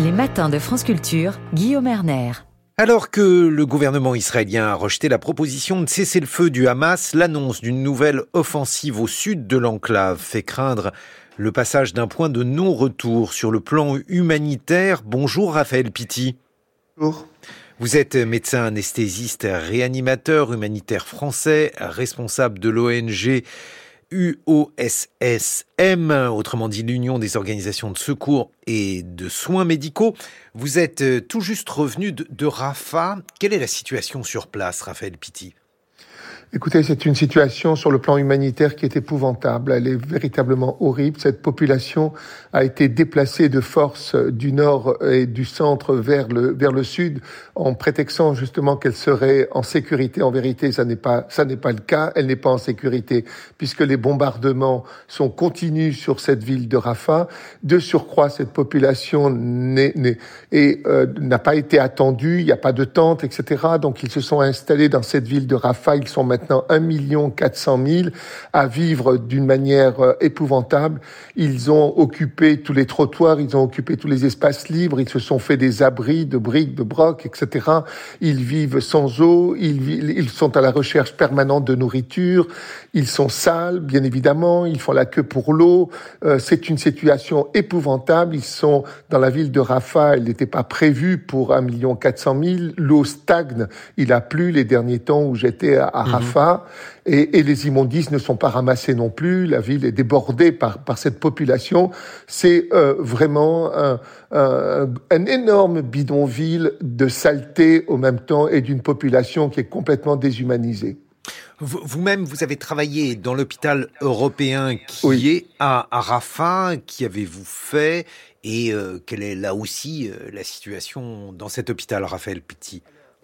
Les matins de France Culture, Guillaume Erner. Alors que le gouvernement israélien a rejeté la proposition de cesser le feu du Hamas, l'annonce d'une nouvelle offensive au sud de l'enclave fait craindre le passage d'un point de non-retour sur le plan humanitaire. Bonjour Raphaël Pitti. Bonjour. Vous êtes médecin anesthésiste réanimateur humanitaire français, responsable de l'ONG UOSSM, autrement dit l'Union des organisations de secours et de soins médicaux. Vous êtes tout juste revenu de, Rafah. Quelle est la situation sur place, Raphaël Pitti? Écoutez, c'est une situation sur le plan humanitaire qui est épouvantable. Elle est véritablement horrible. Cette population a été déplacée de force du nord et du centre vers le, vers le sud en prétextant justement qu'elle serait en sécurité. En vérité, ça n'est pas, ça n'est pas le cas. Elle n'est pas en sécurité puisque les bombardements sont continus sur cette ville de Rafah. De surcroît, cette population n'est, et, euh, n'a pas été attendue. Il n'y a pas de tente, etc. Donc, ils se sont installés dans cette ville de Rafah. Ils sont maintenant 1 400 000 à vivre d'une manière euh, épouvantable. Ils ont occupé tous les trottoirs, ils ont occupé tous les espaces libres, ils se sont fait des abris de briques, de brocs, etc. Ils vivent sans eau, ils, ils sont à la recherche permanente de nourriture, ils sont sales, bien évidemment, ils font la queue pour l'eau. Euh, c'est une situation épouvantable. Ils sont dans la ville de Rafah, elle n'était pas prévue pour 1 400 000. L'eau stagne, il a plu les derniers temps où j'étais à, mhm. Et, les immondices ne sont pas ramassés non plus. La ville est débordée par, par cette population. C'est euh, vraiment un, un, énorme bidonville de saleté au même temps et d'une population qui est complètement déshumanisée. Vous-même, vous avez travaillé dans l'hôpital européen qui est à, Rafah. Qui avez-vous fait? Et euh, quelle est là aussi euh, la situation dans cet hôpital, Raphaël Petit?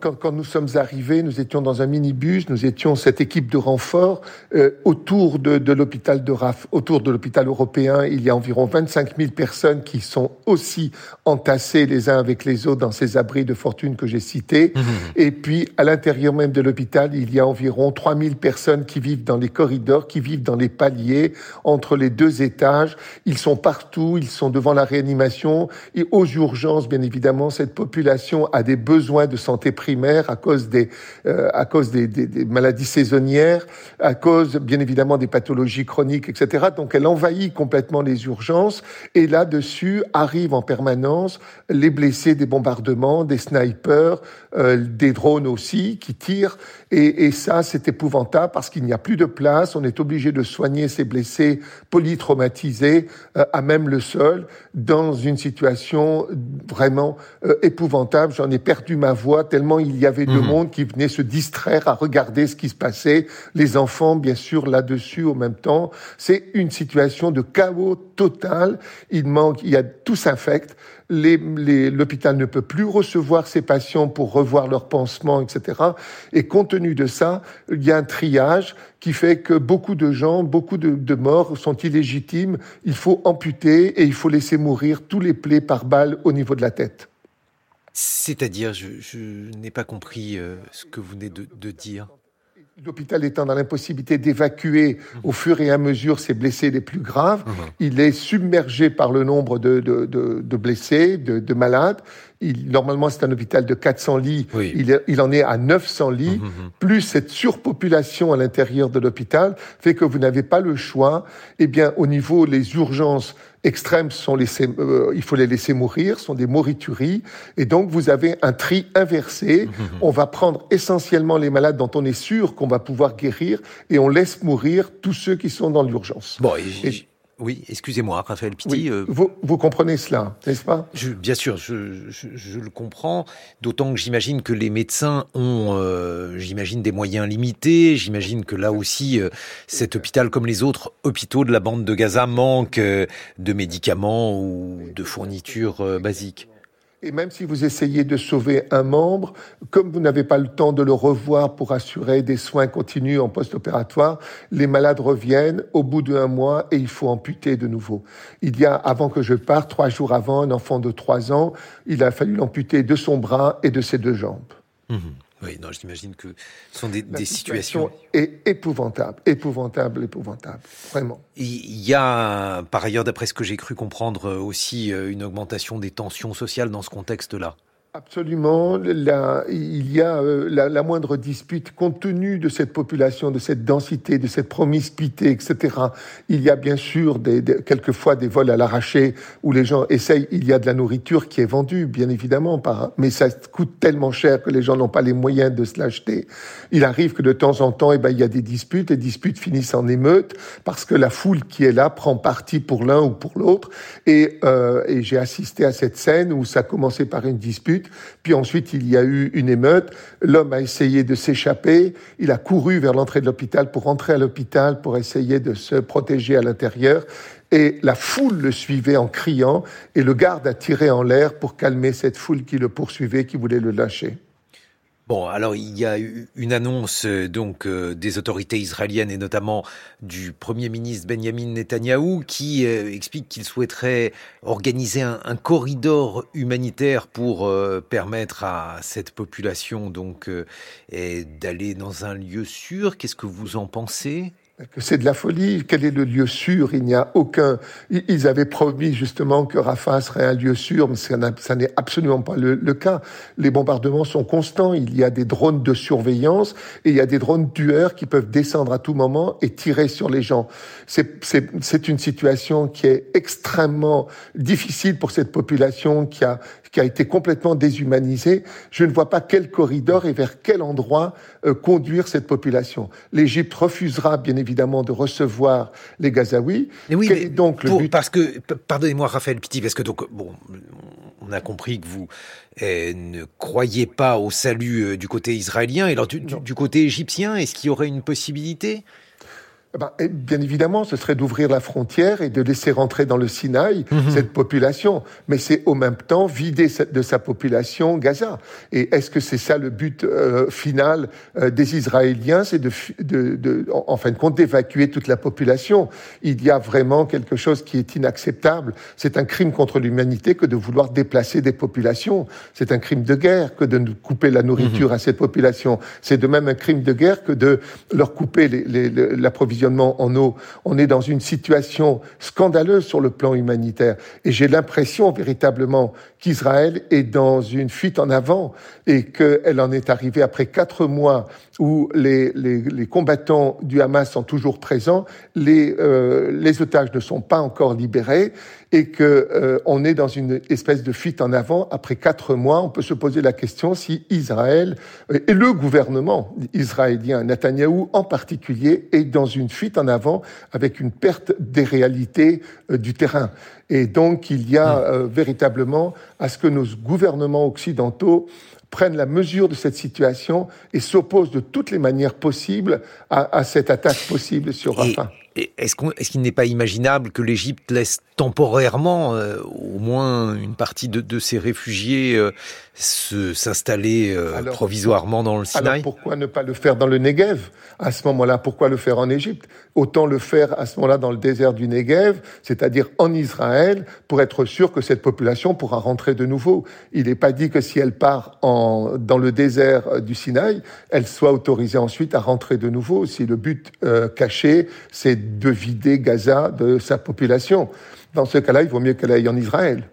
Quand, quand, nous sommes arrivés, nous étions dans un minibus, nous étions cette équipe de renfort euh, autour de, de l'hôpital de Raf, autour de l'hôpital européen. Il y a environ 25 000 personnes qui sont aussi entassées les uns avec les autres dans ces abris de fortune que j'ai cités. Mmh. Et puis, à l'intérieur même de l'hôpital, il y a environ 3 000 personnes qui vivent dans les corridors, qui vivent dans les paliers entre les deux étages. Ils sont partout, ils sont devant la réanimation et aux urgences, bien évidemment, cette population a des besoins de santé à cause des, euh, à cause des, maladies saisonnières, à cause bien évidemment des pathologies chroniques, etc. Donc elle envahit complètement les urgences et là-dessus arrivent en permanence les blessés des bombardements, des snipers, euh, des drones aussi qui tirent et, ça c'est épouvantable parce qu'il n'y a plus de place, on est obligé de soigner ces blessés polytraumatisés euh, à même le sol dans une situation vraiment épouvantable. J'en ai perdu ma voix tellement il y avait de mhm. monde qui venait se distraire à regarder ce qui se passait, les enfants bien sûr là-dessus au même temps. C'est une situation de chaos total. Il manque, il y a tout s'infecte. L'hôpital ne peut plus recevoir ses patients pour revoir leurs pansements, etc. Et compte tenu de ça, il y a un triage qui fait que beaucoup de gens, beaucoup de, de morts sont illégitimes. Il faut amputer et il faut laisser mourir tous les plaies par balle au niveau de la tête. C'est-à-dire, je, n'ai pas compris euh, ce que vous venez de, dire. L'hôpital étant dans l'impossibilité d'évacuer au fur et à mesure ses blessés les plus graves, mmh. il est submergé par le nombre de, blessés, de, malades. Il, normalement, c'est un hôpital de 400 lits. Il, il, en est à 900 lits. Mmh, mmh, Plus cette surpopulation à l'intérieur de l'hôpital fait que vous n'avez pas le choix. Eh bien, au niveau des urgences extrêmes sont laissés, euh, il faut les laisser mourir, sont des morituries, et donc vous avez un tri inversé. On va prendre essentiellement les malades dont on est sûr qu'on va pouvoir guérir, et on laisse mourir tous ceux qui sont dans l'urgence. Bon, et, oui, excusez-moi, Raphaël Pitti. Euh, vous, vous, comprenez cela, n'est-ce pas? Je, Bien sûr, je, je, je le comprends. D'autant que j'imagine que les médecins ont, euh, j'imagine, des moyens limités. J'imagine que là aussi, euh, cet hôpital, comme les autres hôpitaux de la bande de Gaza, manque de médicaments ou de fournitures basiques. Et même si vous essayez de sauver un membre, comme vous n'avez pas le temps de le revoir pour assurer des soins continus en post-opératoire, les malades reviennent au bout d'un mois et il faut amputer de nouveau. Il y a, avant que je parte, trois jours avant, un enfant de trois ans, il a fallu l'amputer de son bras et de ses deux jambes. Mmh. Oui, non, j'imagine que ce sont des, des situations... est épouvantable, épouvantable, épouvantable, vraiment. Il y a, par ailleurs, d'après ce que j'ai cru comprendre, aussi une augmentation des tensions sociales dans ce contexte-là. Absolument. il y a euh, la, moindre dispute, compte tenu de cette population, de cette densité, de cette promiscuité, etc. Il y a bien sûr des, quelquefois des vols à l'arraché où les gens essayent. Il y a de la nourriture qui est vendue, bien évidemment, par, mais ça coûte tellement cher que les gens n'ont pas les moyens de se l'acheter. Il arrive que de temps en temps, eh ben, il y a des disputes. Les disputes finissent en émeute parce que la foule qui est là prend parti pour l'un ou pour l'autre. Et, euh, et j'ai assisté à cette scène où ça a commencé par une dispute puis ensuite, il y a eu une émeute. L'homme a essayé de s'échapper. Il a couru vers l'entrée de l'hôpital pour rentrer à l'hôpital pour essayer de se protéger à l'intérieur. Et la foule le suivait en criant et le garde a tiré en l'air pour calmer cette foule qui le poursuivait, qui voulait le lâcher. Bon, alors il y a eu une annonce euh, donc euh, des autorités israéliennes et notamment du Premier ministre Benjamin Netanyahou qui euh, explique qu'il souhaiterait organiser un, corridor humanitaire pour permettre à cette population donc d'aller dans un lieu sûr. Qu'est-ce que vous en pensez? C'est de la folie. Quel est le lieu sûr Il n'y a aucun. Ils avaient promis justement que Rafah serait un lieu sûr, mais ça n'est absolument pas le, cas. Les bombardements sont constants. Il y a des drones de surveillance et il y a des drones tueurs qui peuvent descendre à tout moment et tirer sur les gens. C'est une situation qui est extrêmement difficile pour cette population qui a qui a été complètement déshumanisée. Je ne vois pas quel corridor et vers quel endroit euh, conduire cette population. L'Égypte refusera bien évidemment de recevoir les Gazaouis. oui, quel est donc le but Parce que, pardonnez-moi Raphaël Pitti, parce que donc, bon, on a compris que vous eh, ne croyez pas au salut euh, du côté israélien. Et alors du, du côté égyptien, est-ce qu'il y aurait une possibilité? Bien évidemment, ce serait d'ouvrir la frontière et de laisser rentrer dans le Sinaï mhm. cette population. Mais c'est au même temps vider de sa population Gaza. Et est-ce que c'est ça le but euh, final euh, des Israéliens? C'est de, de, de, en fin de compte, d'évacuer toute la population. Il y a vraiment quelque chose qui est inacceptable. C'est un crime contre l'humanité que de vouloir déplacer des populations. C'est un crime de guerre que de couper la nourriture mhm. à cette population. C'est de même un crime de guerre que de leur couper en eau. On est dans une situation scandaleuse sur le plan humanitaire. Et j'ai l'impression véritablement qu'Israël est dans une fuite en avant et qu'elle en est arrivée après quatre mois où les, combattants du Hamas sont toujours présents, les, euh, les otages ne sont pas encore libérés et que euh, on est dans une espèce de fuite en avant après quatre mois. On peut se poser la question si Israël euh, et le gouvernement israélien, Netanyahou en particulier, est dans une fuite en avant avec une perte des réalités du terrain. Et donc il y a mm. véritablement à ce que nos gouvernements occidentaux prennent la mesure de cette situation et s'opposent de toutes les manières possibles à, cette attaque possible sur Rafah. Est-ce qu'il n'est pas imaginable que l'Égypte laisse temporairement, euh, au moins une partie de, de ces réfugiés, euh, s'installer euh, provisoirement dans le Sinaï? Alors pourquoi ne pas le faire dans le Negev? À ce moment-là, pourquoi le faire en Égypte? Autant le faire à ce moment-là dans le désert du Negev, c'est-à-dire en Israël, pour être sûr que cette population pourra rentrer de nouveau. Il n'est pas dit que si elle part en, dans le désert du Sinaï, elle soit autorisée ensuite à rentrer de nouveau. Si le but caché, c'est de vider Gaza de sa population. Dans ce cas-là, il vaut mieux qu'elle aille en Israël.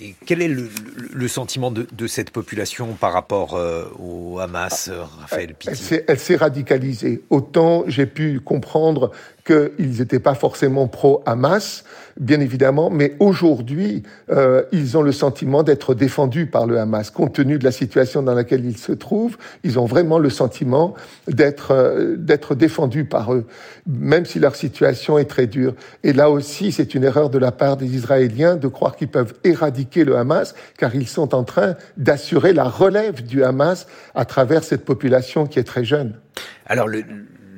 Et quel est le, sentiment de, cette population par rapport euh, au Hamas, euh, Raphaël Pitti Elle s'est radicalisée. Autant j'ai pu comprendre qu'ils n'étaient pas forcément pro-Hamas, bien évidemment, mais aujourd'hui, euh, ils ont le sentiment d'être défendus par le Hamas. Compte tenu de la situation dans laquelle ils se trouvent, ils ont vraiment le sentiment d'être euh, d'être défendus par eux, même si leur situation est très dure. Et là aussi, c'est une erreur de la part des Israéliens de croire qu'ils peuvent éradiquer le Hamas, car ils sont en train d'assurer la relève du Hamas à travers cette population qui est très jeune. Alors, le,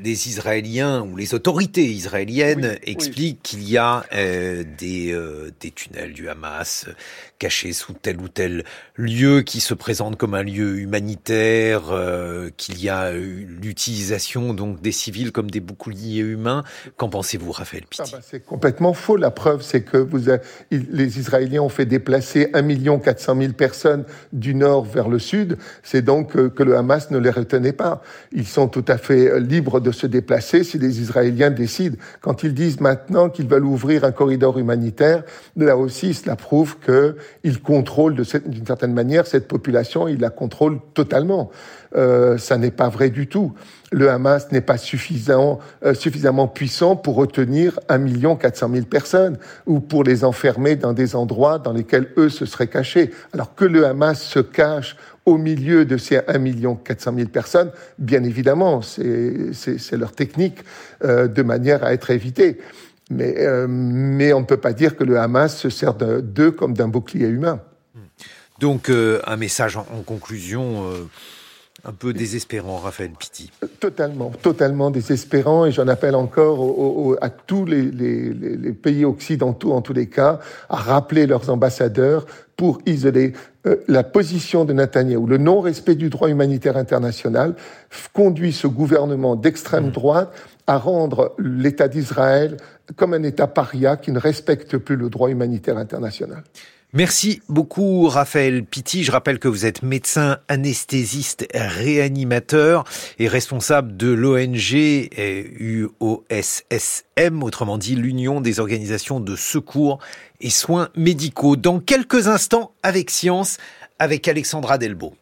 les Israéliens ou les autorités israéliennes expliquent qu'il y a euh, des, euh, des tunnels du Hamas cachés sous tel ou tel lieu qui se présente comme un lieu humanitaire, euh, qu'il y a l'utilisation donc des civils comme des boucliers humains. Qu'en pensez-vous, Raphaël Pitti? Ah bah, C'est complètement faux. La preuve, c'est que vous les Israéliens ont fait déplacer 1 400 000 personnes du nord vers le sud. C'est donc que le Hamas ne les retenait pas. Ils sont tout à fait libres de se déplacer si les Israéliens décident. Quand ils disent maintenant qu'ils veulent ouvrir un corridor humanitaire, là aussi, cela prouve qu'ils contrôlent d'une certaine manière cette population, ils la contrôlent totalement. Euh, ça n'est pas vrai du tout. Le Hamas n'est pas suffisant, euh, suffisamment puissant pour retenir 1 400 000 personnes ou pour les enfermer dans des endroits dans lesquels eux se seraient cachés. Alors que le Hamas se cache au milieu de ces 1 400 000 personnes, bien évidemment, c'est leur technique euh, de manière à être évité. Mais, euh, mais on ne peut pas dire que le Hamas se sert d'eux comme d'un bouclier humain. Donc euh, un message en, conclusion un peu désespérant, Raphaël Pitti. Totalement, totalement désespérant, et j'en appelle encore à tous les, les, pays occidentaux, en tous les cas, à rappeler leurs ambassadeurs pour isoler euh, la position de Netanyahou. Le non-respect du droit humanitaire international conduit ce gouvernement d'extrême mmh. droite à rendre l'État d'Israël comme un État paria qui ne respecte plus le droit humanitaire international. Merci beaucoup Raphaël Pitti. Je rappelle que vous êtes médecin anesthésiste réanimateur et responsable de l'ONG UOSSM, autrement dit l'Union des organisations de secours et soins médicaux. Dans quelques instants avec Science, avec Alexandra Delbo.